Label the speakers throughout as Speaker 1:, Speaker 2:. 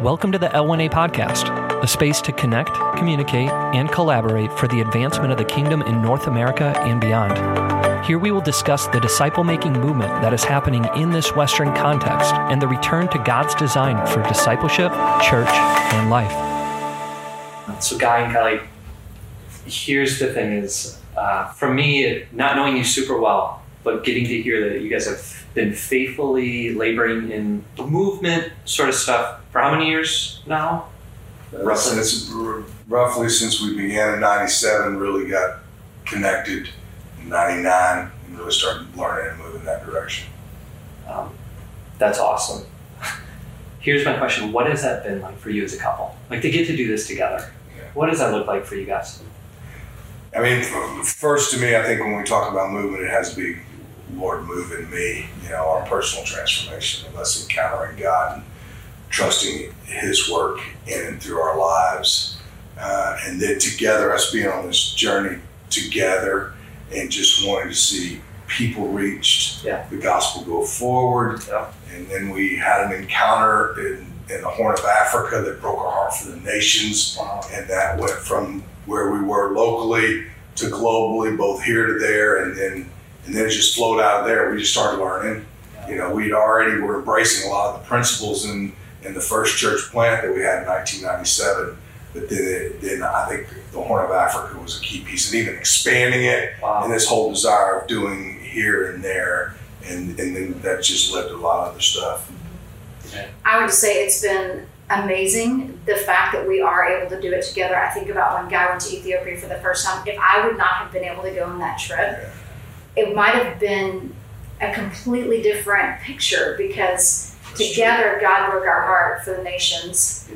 Speaker 1: Welcome to the L1A podcast, a space to connect, communicate, and collaborate for the advancement of the kingdom in North America and beyond. Here we will discuss the disciple making movement that is happening in this Western context and the return to God's design for discipleship, church, and life.
Speaker 2: So, Guy and Kelli, here's the thing is, uh, for me, not knowing you super well, but getting to hear that you guys have been faithfully laboring in the movement sort of stuff for how many years now?
Speaker 3: Uh, since, roughly since we began in 97, really got connected in 99 and really started learning and moving that direction.
Speaker 2: Um, that's awesome. Here's my question What has that been like for you as a couple? Like to get to do this together?
Speaker 3: Yeah.
Speaker 2: What does that look like for you guys?
Speaker 3: I mean, first to me, I think when we talk about movement, it has to be Lord move in me, you know, our personal transformation of us encountering God and trusting His work in and through our lives. Uh, and then together, us being on this journey together and just wanting to see people reached,
Speaker 2: Yeah.
Speaker 3: the gospel go forward.
Speaker 2: Yeah.
Speaker 3: And then we had an encounter in, in the Horn of Africa that broke our heart for the nations
Speaker 2: Wow.
Speaker 3: and that went from where we were locally to globally, both here to there, and then and then it just flowed out of there. We just started learning. You know, we'd already were embracing a lot of the principles in in the first church plant that we had in 1997. But then, it, then I think the Horn of Africa was a key piece, and even expanding it, and this whole desire of doing here and there, and and then that just led to a lot of other stuff.
Speaker 4: I would just say it's been amazing the fact that we are able to do it together. I think about when Guy went to Ethiopia for the first time. If I would not have been able to go on that trip, it might have been a completely different picture because together God broke our heart for the nations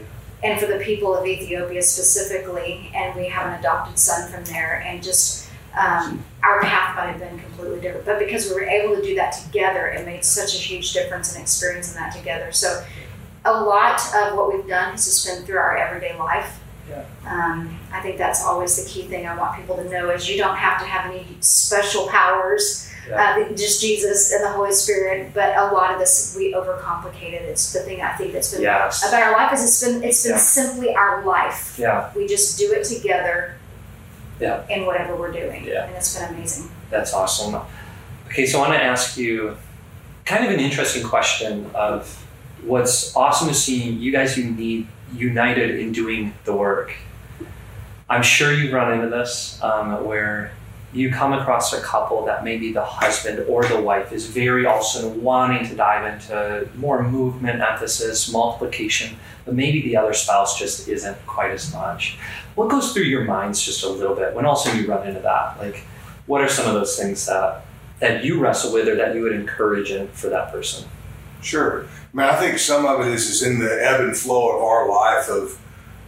Speaker 4: and for the people of Ethiopia specifically. And we have an adopted son from there. And just um, our path might have been completely different. But because we were able to do that together, it made such a huge difference in experiencing that together. So a lot of what we've done has just been through our everyday life.
Speaker 2: Yeah.
Speaker 4: Um, I think that's always the key thing I want people to know is you don't have to have any special powers, uh, just Jesus and the Holy Spirit. But a lot of this we overcomplicate it. It's the thing I think that's been
Speaker 2: Yes.
Speaker 4: about our life is it's been it's been
Speaker 2: Yeah.
Speaker 4: simply our life.
Speaker 2: Yeah,
Speaker 4: We just do it together.
Speaker 2: Yeah.
Speaker 4: In whatever we're doing,
Speaker 2: Yeah.
Speaker 4: and it's been amazing.
Speaker 2: that's awesome. Okay, so I want to ask you kind of an interesting question of what's awesome is seeing you guys you need united in doing the work. I'm sure you've run into this um, where you come across a couple that maybe the husband or the wife is very also wanting to dive into more movement emphasis, multiplication, but maybe the other spouse just isn't quite as much. What goes through your minds just a little bit when also you run into that? Like, what are some of those things that that you wrestle with or that you would encourage in for that person?
Speaker 3: Sure. I mean, I think some of it is, is in the ebb and flow of our life of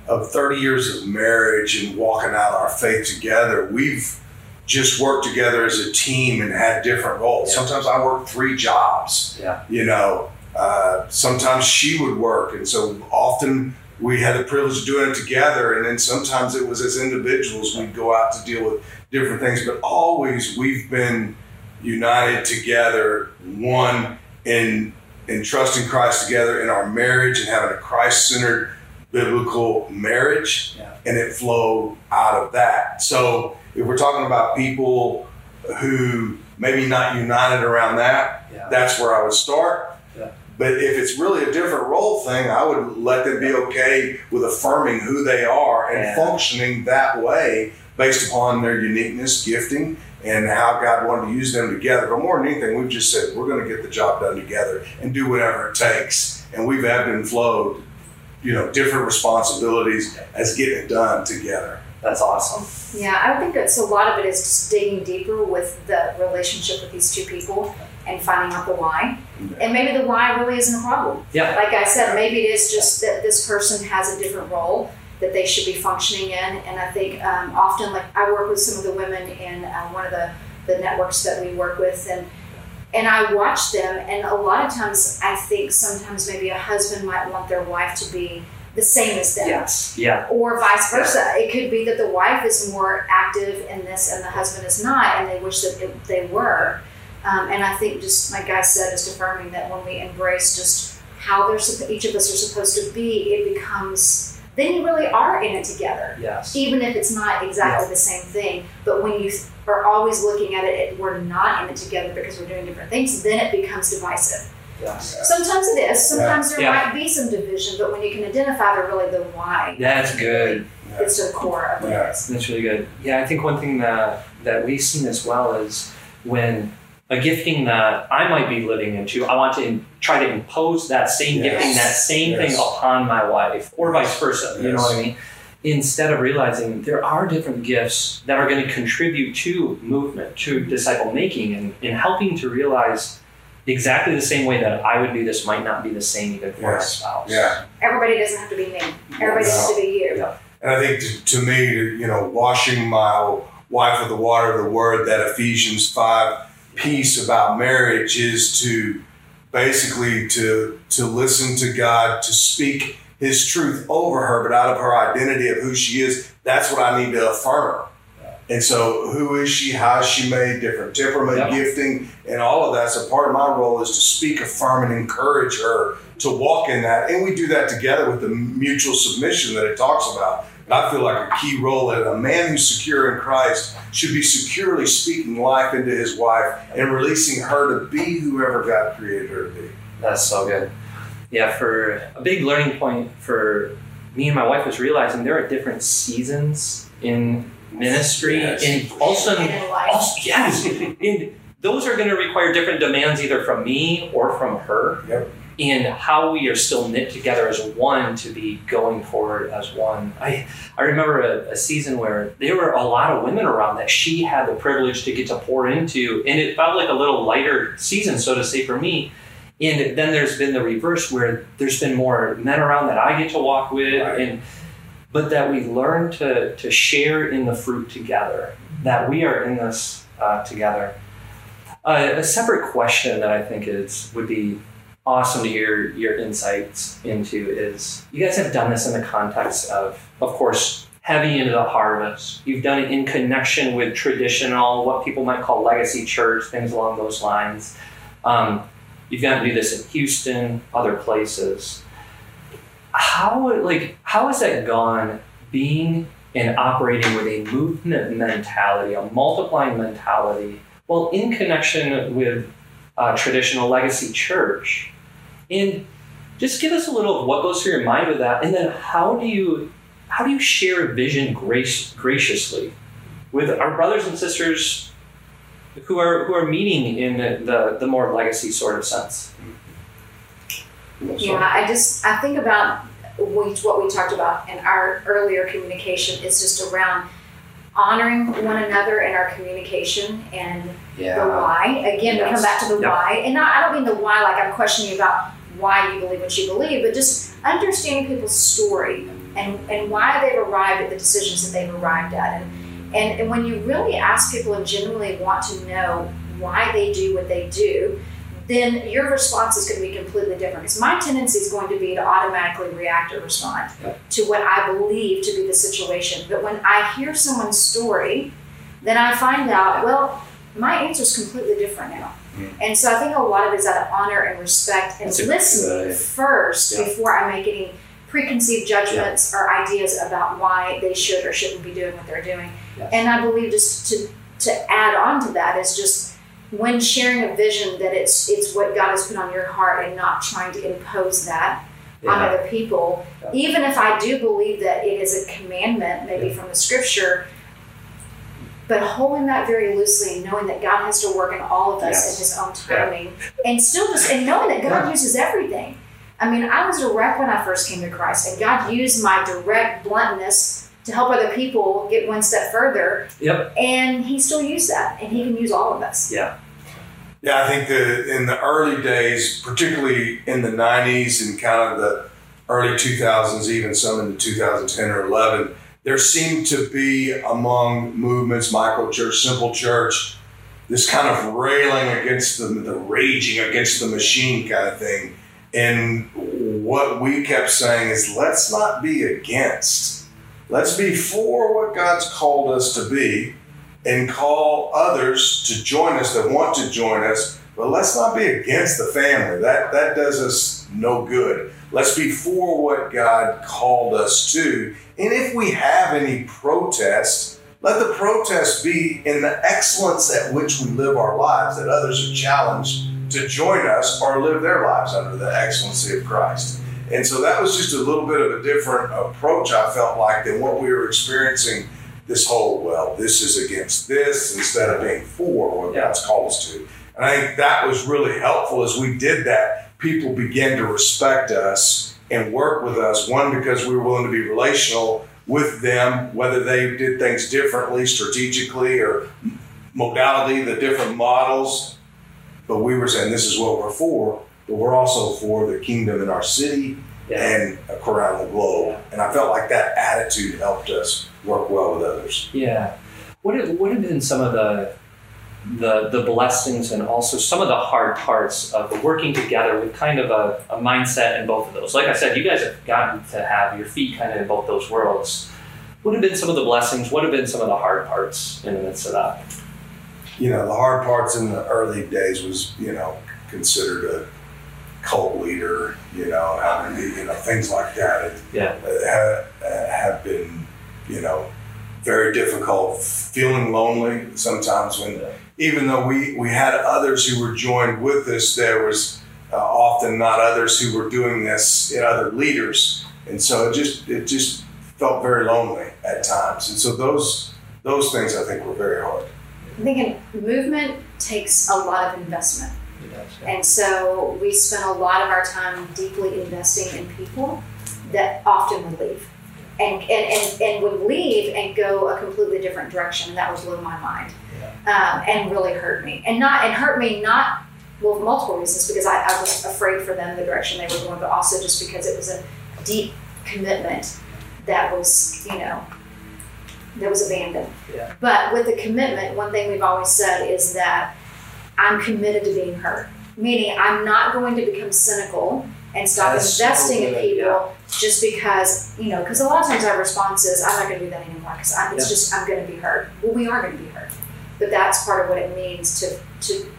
Speaker 3: of 30 years of marriage and walking out our faith together. We've just worked together as a team and had different roles.
Speaker 2: Yeah.
Speaker 3: Sometimes I worked three jobs.
Speaker 2: Yeah.
Speaker 3: You know, uh, sometimes she would work, and so often we had the privilege of doing it together. And then sometimes it was as individuals we'd go out to deal with different things, but always we've been united together, one in in trusting Christ together in our marriage and having a Christ centered biblical marriage,
Speaker 2: Yeah.
Speaker 3: and it flowed out of that. So if we're talking about people who maybe not united around that,
Speaker 2: Yeah.
Speaker 3: that's where I would start.
Speaker 2: Yeah.
Speaker 3: But if it's really a different role thing, I would let them be okay with affirming who they are and functioning that way based upon their uniqueness, gifting, and how God wanted to use them together. But more than anything, we've just said we're going to get the job done together and do whatever it takes. And we've ebbed and flowed, you know, different responsibilities as getting it done together.
Speaker 2: That's awesome.
Speaker 4: Yeah, I think it's a lot of it is just digging deeper with the relationship with these two people and finding out the why. And maybe the why really isn't a problem.
Speaker 2: Yeah.
Speaker 4: Like I said, maybe it is just that this person has a different role that they should be functioning in. And I think um, often, like I work with some of the women in uh, one of the, the networks that we work with, and and I watch them, and a lot of times I think sometimes maybe a husband might want their wife to be the same as them
Speaker 2: Yes. Yeah.
Speaker 4: or vice versa. It could be that the wife is more active in this and the husband is not, and they wish that it, they were. Um, and I think, just like Guy said, is affirming that when we embrace just how they're each of us are supposed to be, it becomes then you really are in it together.
Speaker 2: Yes.
Speaker 4: Even if it's not exactly the same thing, but when you are always looking at it, and we're not in it together because we're doing different things, then it becomes divisive.
Speaker 2: Yes.
Speaker 4: Sometimes it is. Sometimes there
Speaker 2: Yeah.
Speaker 4: might be some division, but when you can identify the really the why,
Speaker 2: That's good.
Speaker 4: it's the core of what
Speaker 3: Yeah.
Speaker 4: it is.
Speaker 2: That's really good. Yeah, I think one thing that that we've seen as well is when a gifting that I might be living into, I want to in, try to impose that same
Speaker 3: Yes.
Speaker 2: gifting, that same
Speaker 3: Yes.
Speaker 2: thing upon my wife, or vice versa. You know what I mean? Instead of realizing there are different gifts that are going to contribute to movement, to disciple making, and, and helping to realize exactly the same way that I would do this might not be the same even for
Speaker 3: Yes.
Speaker 2: our spouse.
Speaker 3: Yeah.
Speaker 4: Everybody doesn't have to be me. Everybody has to be you.
Speaker 3: And I think to, to me, you know, washing my wife with the water of the word, that Ephesians 5 piece about marriage is to basically to to listen to God, to speak his truth over her, but out of her identity of who she is, that's what I need to affirm her. And so, who is she? How is she made? Different temperament,
Speaker 2: Yep.
Speaker 3: gifting, and all of that. So, part of my role is to speak, affirm, and encourage her to walk in that. And we do that together with the mutual submission that it talks about. And I feel like a key role that a man who's secure in Christ should be securely speaking life into his wife and releasing her to be whoever God created her to be.
Speaker 2: That's so good. Yeah, for a big learning point for me and my wife was realizing there are different seasons in ministry
Speaker 3: Yes.
Speaker 2: and also
Speaker 4: in life.
Speaker 2: also yes, and those are going to require different demands either from me or from her.
Speaker 3: Yep.
Speaker 2: In how we are still knit together as one to be going forward as one. I I remember a, a season where there were a lot of women around that she had the privilege to get to pour into, and it felt like a little lighter season, so to say, for me. And then there's been the reverse where there's been more men around that I get to walk with,
Speaker 3: Right.
Speaker 2: and but that we learn to to share in the fruit together. That we are in this uh, together. Uh, a separate question that I think is would be awesome to hear your insights into is you guys have done this in the context of, of course, heavy into the harvest. You've done it in connection with traditional, what people might call legacy church, things along those lines. Um, you've got to do this in Houston, other places. How like how has that gone being and operating with a movement mentality, a multiplying mentality, while in connection with uh, traditional legacy church? And just give us a little of what goes through your mind with that, and then how do you how do you share a vision grace, graciously with our brothers and sisters who are who are meeting in the the more legacy sort of sense?
Speaker 4: Yeah, I just I think about what we talked about in our earlier communication is just around honoring one another in our communication and the why. Again, we come back to the
Speaker 2: Yep.
Speaker 4: why, and not, I don't mean the why like I'm questioning you about why you believe what you believe, but just understanding people's story and and why they've arrived at the decisions that they've arrived at, and and, and when you really ask people and genuinely want to know why they do what they do, then your response is going to be completely different. Because my tendency is going to be to automatically react or respond to what I believe to be the situation. But when I hear someone's story, then I find out, well, my answer is completely different now. And so I think a lot of it is out of honor and respect and
Speaker 2: That's
Speaker 4: listening first
Speaker 2: Yeah.
Speaker 4: before I make any preconceived judgments or ideas about why they should or shouldn't be doing what they're doing.
Speaker 2: Yes.
Speaker 4: And I believe just to to add on to that is just when sharing a vision that it's it's what God has put on your heart and not trying to impose that on other people.
Speaker 2: Yeah.
Speaker 4: Even if I do believe that it is a commandment, maybe from the scripture, but holding that very loosely and knowing that God has to work in all of us
Speaker 2: Yes.
Speaker 4: in His own
Speaker 2: Yeah.
Speaker 4: timing, and still just and knowing that God
Speaker 2: Yeah.
Speaker 4: uses everything. I mean, I was direct when I first came to Christ, and God used my direct bluntness to help other people get one step further.
Speaker 2: Yep.
Speaker 4: And He still used that, and He can use all of us.
Speaker 2: Yeah.
Speaker 3: Yeah, I think that in the early days, particularly in the 90s and kind of the early 2000s, even some in the 2010 or 11, there seemed to be among movements, micro church, simple church, this kind of railing against the, the raging against the machine kind of thing. And what we kept saying is, let's not be against. Let's be for what God's called us to be and call others to join us that want to join us. But let's not be against the family. That that does us no good. Let's be for what God called us to. And if we have any protest, let the protest be in the excellence at which we live our lives, that others are challenged to join us or live their lives under the excellency of Christ. And so that was just a little bit of a different approach, I felt like, than what we were experiencing this whole, well, this is against this instead of being for what God's called us to. And I think that was really helpful as we did that. People began to respect us and work with us, one, because we were willing to be relational with them, whether they did things differently, strategically, or modality, the different models. But we were saying this is what we're for, but we're also for the kingdom in our city
Speaker 2: Yeah.
Speaker 3: and around the globe. And I felt like that attitude helped us work well with others.
Speaker 2: Yeah. What have, what have been some of the the the blessings and also some of the hard parts of working together with kind of a, a mindset in both of those? Like I said, you guys have gotten to have your feet kind of in both those worlds. What have been some of the blessings? What have been some of the hard parts in the midst of that?
Speaker 3: You know, the hard parts in the early days was, you know, considered a cult leader, you know, having, you know, things like that. It,
Speaker 2: Yeah.
Speaker 3: have, uh, have been, you know, very difficult. Feeling lonely sometimes when, even though we, we had others who were joined with us, there was uh, often not others who were doing this, you know, other leaders. And so it just, it just felt very lonely at times. And so those, those things I think were very hard.
Speaker 4: I think in movement takes a lot of investment.
Speaker 2: It does, yeah.
Speaker 4: And so we spent a lot of our time deeply investing in people that often would leave. And, and, and, and would leave and go a completely different direction. And that was blew my mind. Um, and really hurt me. And not and hurt me not well for multiple reasons because I, I was afraid for them the direction they were going, but also just because it was a deep commitment that was, you know, that was abandoned.
Speaker 2: Yeah.
Speaker 4: But with the commitment, one thing we've always said is that I'm committed to being hurt. Meaning, I'm not going to become cynical and stop
Speaker 2: That's so
Speaker 4: investing in people
Speaker 2: yeah.
Speaker 4: just because, you know, because a lot of times our response is, I'm not going to do that anymore because it's
Speaker 2: Yeah.
Speaker 4: just, I'm going to be hurt. Well, we are going to be hurt. But that's part of what it means to, to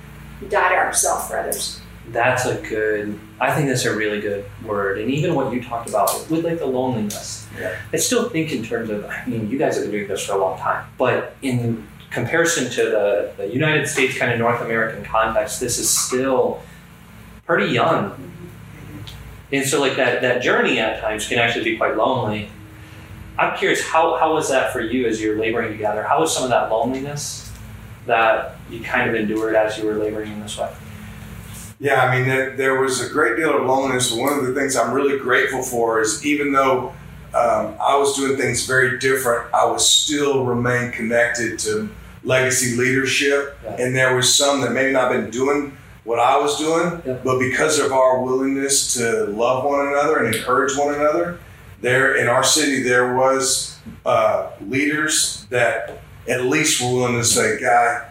Speaker 4: die to ourselves for others.
Speaker 2: That's a good. I think that's a really good word, and even what you talked about with like the loneliness.
Speaker 3: Yeah.
Speaker 2: I still think in terms of. I mean, you guys have been doing this for a long time, but in comparison to the, the United States kind of North American context, this is still pretty young, and so like that that journey at times can actually be quite lonely. I'm curious how how was that for you as you're laboring together? How was some of that loneliness that you kind of endured as you were laboring in this way?
Speaker 3: Yeah, I mean, there, there was a great deal of loneliness. One of the things I'm really grateful for is even though um, I was doing things very different, I was still remain connected to legacy leadership.
Speaker 2: Yeah.
Speaker 3: And there was some that maybe not been doing what I was doing,
Speaker 2: Yeah.
Speaker 3: but because of our willingness to love one another and encourage one another, there in our city there was uh, leaders that at least we're willing to say, "Guy,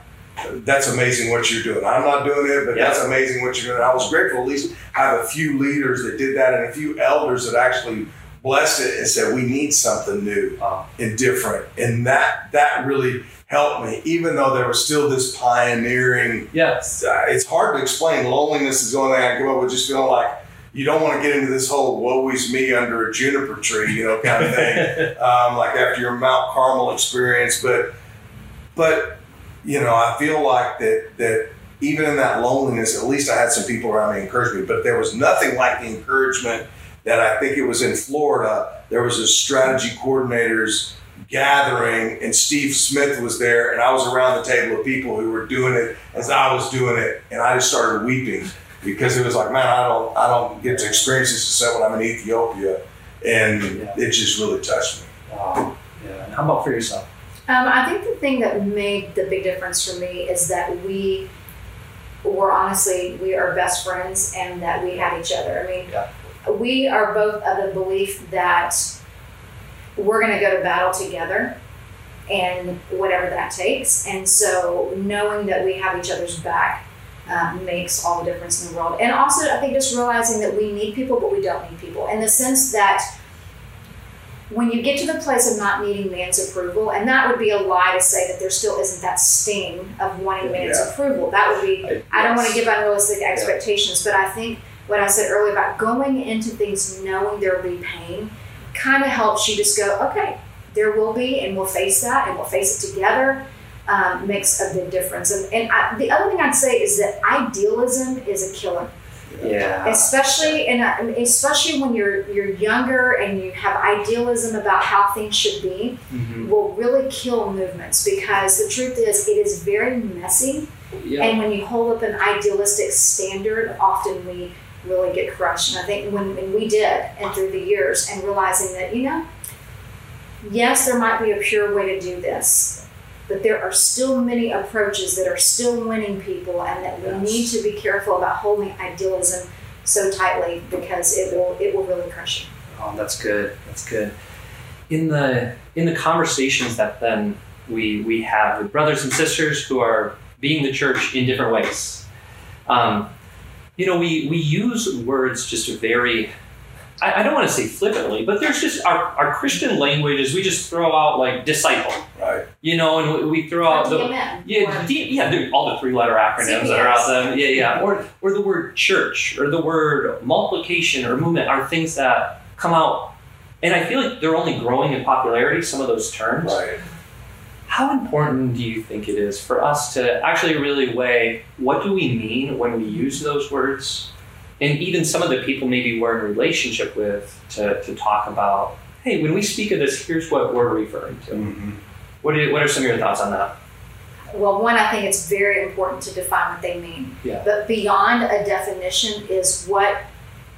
Speaker 3: that's amazing what you're doing. I'm not doing it, but
Speaker 2: Yeah.
Speaker 3: that's amazing what you're doing." I was grateful at least have a few leaders that did that and a few elders that actually blessed it and said, "We need something new
Speaker 2: Wow.
Speaker 3: and different," and that that really helped me, even though there was still this pioneering
Speaker 2: Yes.
Speaker 3: uh, it's hard to explain. Loneliness is the only thing I come up with. Just feeling like you don't want to get into this whole "woe is me" under a juniper tree, you know, kind of thing. um, like after your Mount Carmel experience, but but you know, I feel like that that even in that loneliness, at least I had some people around me encourage me. But there was nothing like the encouragement that I think it was in Florida. There was a strategy coordinators gathering, and Steve Smith was there, and I was around the table of people who were doing it as I was doing it, and I just started weeping because it was like, man, I don't, I don't get to experience this except when I'm in Ethiopia, and
Speaker 2: Yeah.
Speaker 3: it just really touched me.
Speaker 2: Wow. Yeah. And how about for yourself?
Speaker 4: Um, I think the thing that made the big difference for me is that we were honestly, we are best friends and that we had each other. I mean,
Speaker 2: Yeah.
Speaker 4: we are both of the belief that we're going to go to battle together and whatever that takes. And so knowing that we have each other's back um, makes all the difference in the world. And also, I think just realizing that we need people, but we don't need people in the sense that when you get to the place of not needing man's approval, and that would be a lie to say that there still isn't that sting of wanting man's
Speaker 3: Yeah.
Speaker 4: approval. That would be, I don't want to give unrealistic expectations, but I think what I said earlier about going into things knowing there will be pain kind of helps you just go, okay, there will be, and we'll face that, and we'll face it together. Um, makes a big difference. And, and I, the other thing I'd say is that idealism is a killer
Speaker 2: Yeah.
Speaker 4: especially in a, especially when you're you're younger and you have idealism about how things should be
Speaker 2: Mhm.
Speaker 4: will really kill movements because the truth is it is very messy
Speaker 2: Yeah.
Speaker 4: and when you hold up an idealistic standard often we really get crushed and i think when, when we did and through the years and realizing that you know yes there might be a pure way to do this but there are still many approaches that are still winning people and that we
Speaker 2: Yes.
Speaker 4: need to be careful about holding idealism so tightly because it will it will really crush you
Speaker 2: Oh, that's good. That's good. In the in the conversations that then we we have with brothers and sisters who are being the church in different ways, um, you know, we we use words just very. I, I don't want to say flippantly, but there's just our, our Christian language is we just throw out like disciple,
Speaker 3: Right.
Speaker 2: You know, and we, we throw out the yeah, D, yeah, dude, all the three-letter acronyms that are out there. Yeah, yeah, or or the word church or the word multiplication or movement are things that come out, and I feel like they're only growing in popularity. Some of those terms.
Speaker 3: Right.
Speaker 2: How important do you think it is for us to actually really weigh what do we mean when we use those words, and even some of the people maybe we're in relationship with to to talk about. Hey, when we speak of this, here's what we're referring to.
Speaker 3: hmm
Speaker 2: What, are, what are some of your thoughts on that?
Speaker 4: Well, one, I think it's very important to define what they mean.
Speaker 2: Yeah.
Speaker 4: But beyond a definition is what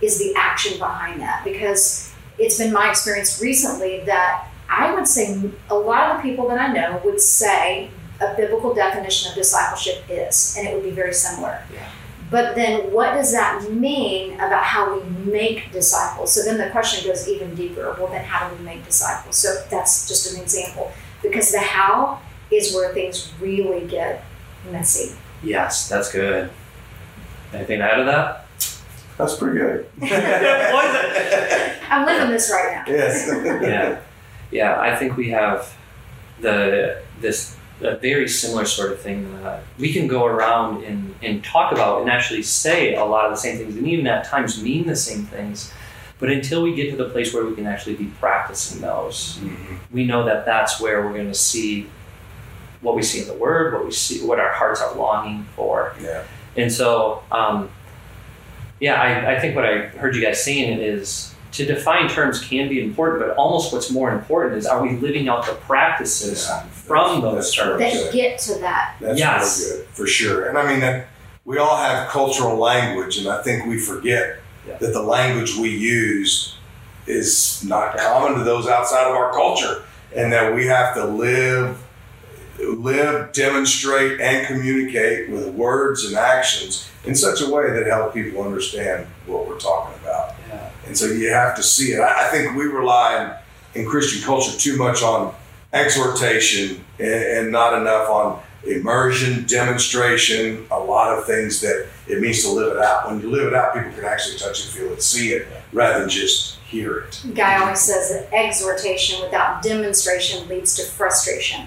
Speaker 4: is the action behind that? Because it's been my experience recently that I would say a lot of the people that I know would say a biblical definition of discipleship is, and it would be very similar.
Speaker 2: Yeah.
Speaker 4: But then what does that mean about how we make disciples? So then the question goes even deeper. Well, then how do we make disciples? So that's just an example. Because the how is where things really get messy.
Speaker 2: Yes, that's good. Anything to add to that?
Speaker 3: That's pretty good.
Speaker 4: I'm living this right now.
Speaker 3: Yes.
Speaker 2: yeah, yeah. I think we have the this a very similar sort of thing that we can go around and, and talk about and actually say a lot of the same things and even at times mean the same things. But until we get to the place where we can actually be practicing those,
Speaker 3: Mhm.
Speaker 2: we know that that's where we're going to see what we see in the Word, what we see, what our hearts are longing for.
Speaker 3: Yeah.
Speaker 2: And so, um, yeah, I, I think what I heard you guys saying is to define terms can be important, but almost what's more important is are we living out the practices
Speaker 3: Yeah.
Speaker 2: from those terms?
Speaker 3: very
Speaker 4: That get to that.
Speaker 3: That's
Speaker 2: Yes.
Speaker 3: really good for sure. And I mean that we all have cultural language, and I think we forget
Speaker 2: Yeah.
Speaker 3: that the language we use is not common to those outside of our culture, and that we have to live, live, demonstrate, and communicate with words and actions in such a way that help people understand what we're talking about.
Speaker 2: Yeah.
Speaker 3: And so you have to see it. I I think we rely in, in Christian culture too much on exhortation and, and not enough on immersion, demonstration, a lot of things that it means to live it out. When you live it out, people can actually touch it, feel it, see it, rather than just hear it.
Speaker 4: Guy always says that exhortation without demonstration leads to frustration.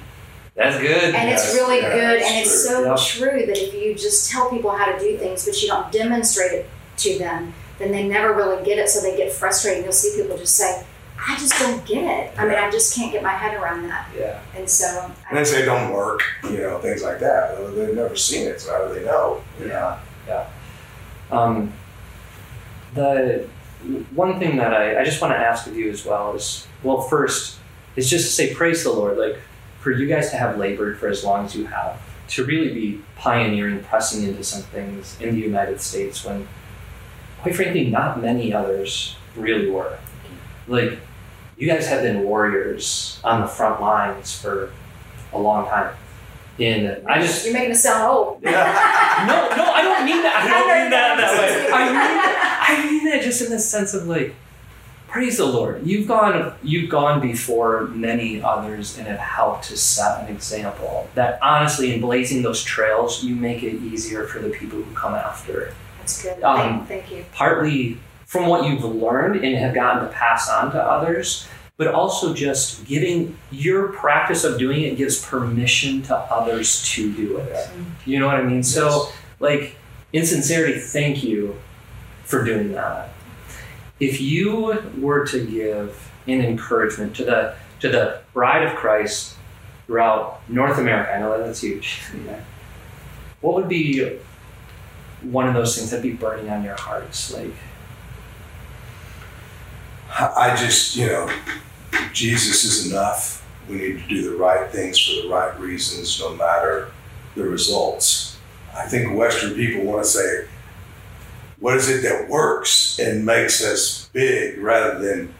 Speaker 2: That's good.
Speaker 4: And it's really
Speaker 3: yeah,
Speaker 4: good,
Speaker 3: that's
Speaker 4: and it's
Speaker 3: true.
Speaker 4: so
Speaker 2: Yep.
Speaker 4: true that if you just tell people how to do things, but you don't demonstrate it to them, then they never really get it, so they get frustrated. You'll see people just say, I just don't get it. I mean, I just can't get my head around that.
Speaker 2: yeah.
Speaker 4: And so,
Speaker 3: And they say don't work, you know, things like that. They've never seen it, so how do they know?
Speaker 2: Yeah, yeah. Um, the one thing that I, I just want to ask of you as well is well, first, is just to say praise the Lord. Like for you guys to have labored for as long as you have, to really be pioneering, pressing into some things in the United States when, quite frankly, not many others really were. Like you guys have been warriors on the front lines for a long time. And I just
Speaker 4: you're making us sound old.
Speaker 2: no, no, I don't mean that. I don't mean that that way. I mean, I mean that just in the sense of like, praise the Lord. You've gone, you've gone before many others and have helped to set an example. That honestly, in blazing those trails, you make it easier for the people who come after.
Speaker 4: That's good.
Speaker 2: Um,
Speaker 4: thank, thank you.
Speaker 2: Partly from what you've learned and have gotten to pass on to others, but also just giving your practice of doing it gives permission to others to do it. You know what I mean? So, like, in sincerity, thank you for doing that. If you were to give an encouragement to the to the bride of Christ throughout North America, I know that that's huge. What would be one of those things that'd be burning on your hearts? Like,
Speaker 3: I just, you know, Jesus is enough. We need to do the right things for the right reasons, no matter the results. I think Western people want to say, what is it that works and makes us big rather than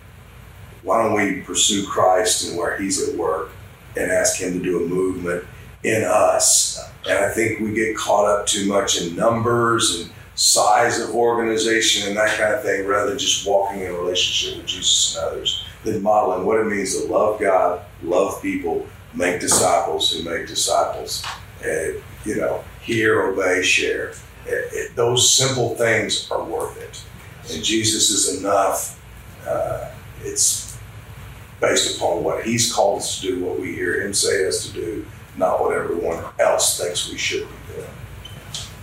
Speaker 3: why don't we pursue Christ and where He's at work and ask Him to do a movement in us? And I think we get caught up too much in numbers and size of organization and that kind of thing rather than just walking in a relationship with Jesus and others, then modeling what it means to love God, love people, make disciples who make disciples. And, you know, hear, obey, share. It, it, those simple things are worth it. And Jesus is enough. Uh, it's based upon what He's called us to do, what we hear Him say us to do, not what everyone else thinks we should be doing.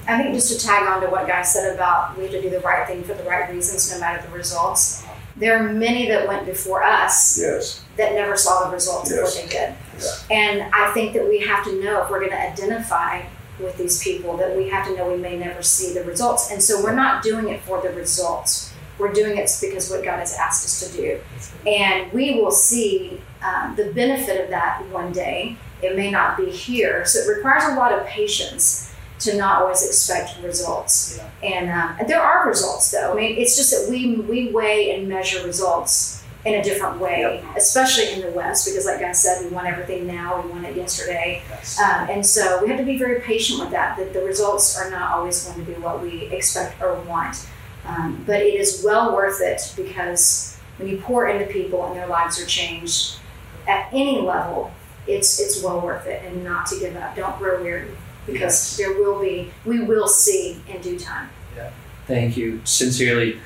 Speaker 4: I think just to tag on to what Guy said about we have to do the right thing for the right reasons, no matter the results. There are many that went before us
Speaker 3: Yes.
Speaker 4: that never saw the results of what they did.
Speaker 3: Yeah.
Speaker 4: And I think that we have to know if we're going to identify with these people that we have to know we may never see the results. And so we're not doing it for the results. We're doing it because what God has asked us to do. And we will see um, the benefit of that one day. It may not be here. So it requires a lot of patience to not always expect results. And, um, and there are results though. I mean, it's just that we, we weigh and measure results in a different way, especially in the West, because like I said, we want everything now, we want it yesterday.
Speaker 2: yes.
Speaker 4: Um, and so we have to be very patient with that, that the results are not always going to be what we expect or want. Um, but it is well worth it because when you pour into people and their lives are changed at any level, it's, it's well worth it and not to give up. Don't grow weary because there will be, we will see in due time. Yeah.
Speaker 2: Thank you sincerely.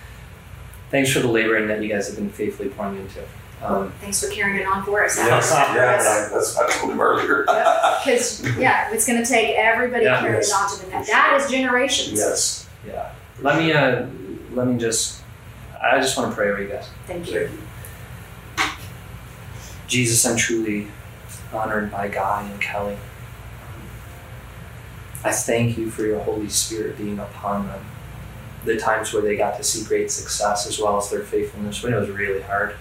Speaker 2: Thanks for the laboring that you guys have been faithfully pouring into. Um,
Speaker 4: Thanks for carrying it on for us.
Speaker 3: Yes. Yeah, that's what I told him earlier.
Speaker 4: Because, yeah, it's going to take everybody
Speaker 2: Yeah.
Speaker 4: carrying it on to the next. That is generations.
Speaker 3: yes.
Speaker 2: yeah. Let me uh, let me just. I just want to pray over you guys.
Speaker 4: Thank you.
Speaker 2: Jesus, I'm truly honored by Guy and Kelli. I thank you for your Holy Spirit being upon them. The times where they got to see great success as well as their faithfulness when it was really hard.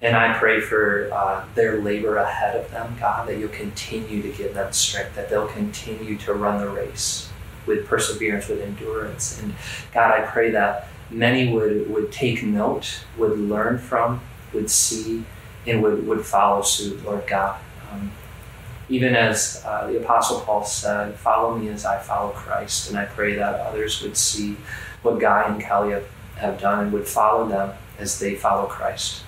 Speaker 2: And I pray for uh, their labor ahead of them, God, that you'll continue to give them strength, that they'll continue to run the race with perseverance, with endurance. And God, I pray that many would, would take note, would learn from, would see, and would, would follow suit, Lord God. Um, even as uh, the Apostle Paul said, Follow me as I follow Christ. And I pray that others would see what Guy and Kelli have, have done and would follow them as they follow Christ.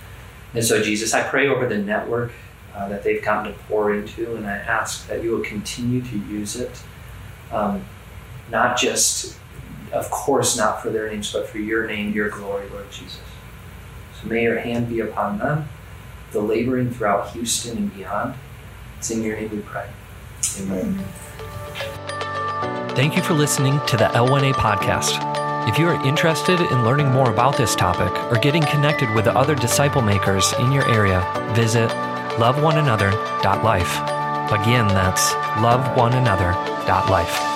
Speaker 2: And so, Jesus, I pray over the network uh, that they've gotten to pour into, and I ask that you will continue to use it, um, not just, of course, not for their names, but for your name, your glory, Lord Jesus. So may your hand be upon them, the laboring throughout Houston and beyond. It's in your name we pray. Amen.
Speaker 1: Thank you for listening to the L1A podcast. If you are interested in learning more about this topic or getting connected with the other disciple makers in your area, visit loveoneanother.life. Again, that's loveoneanother.life.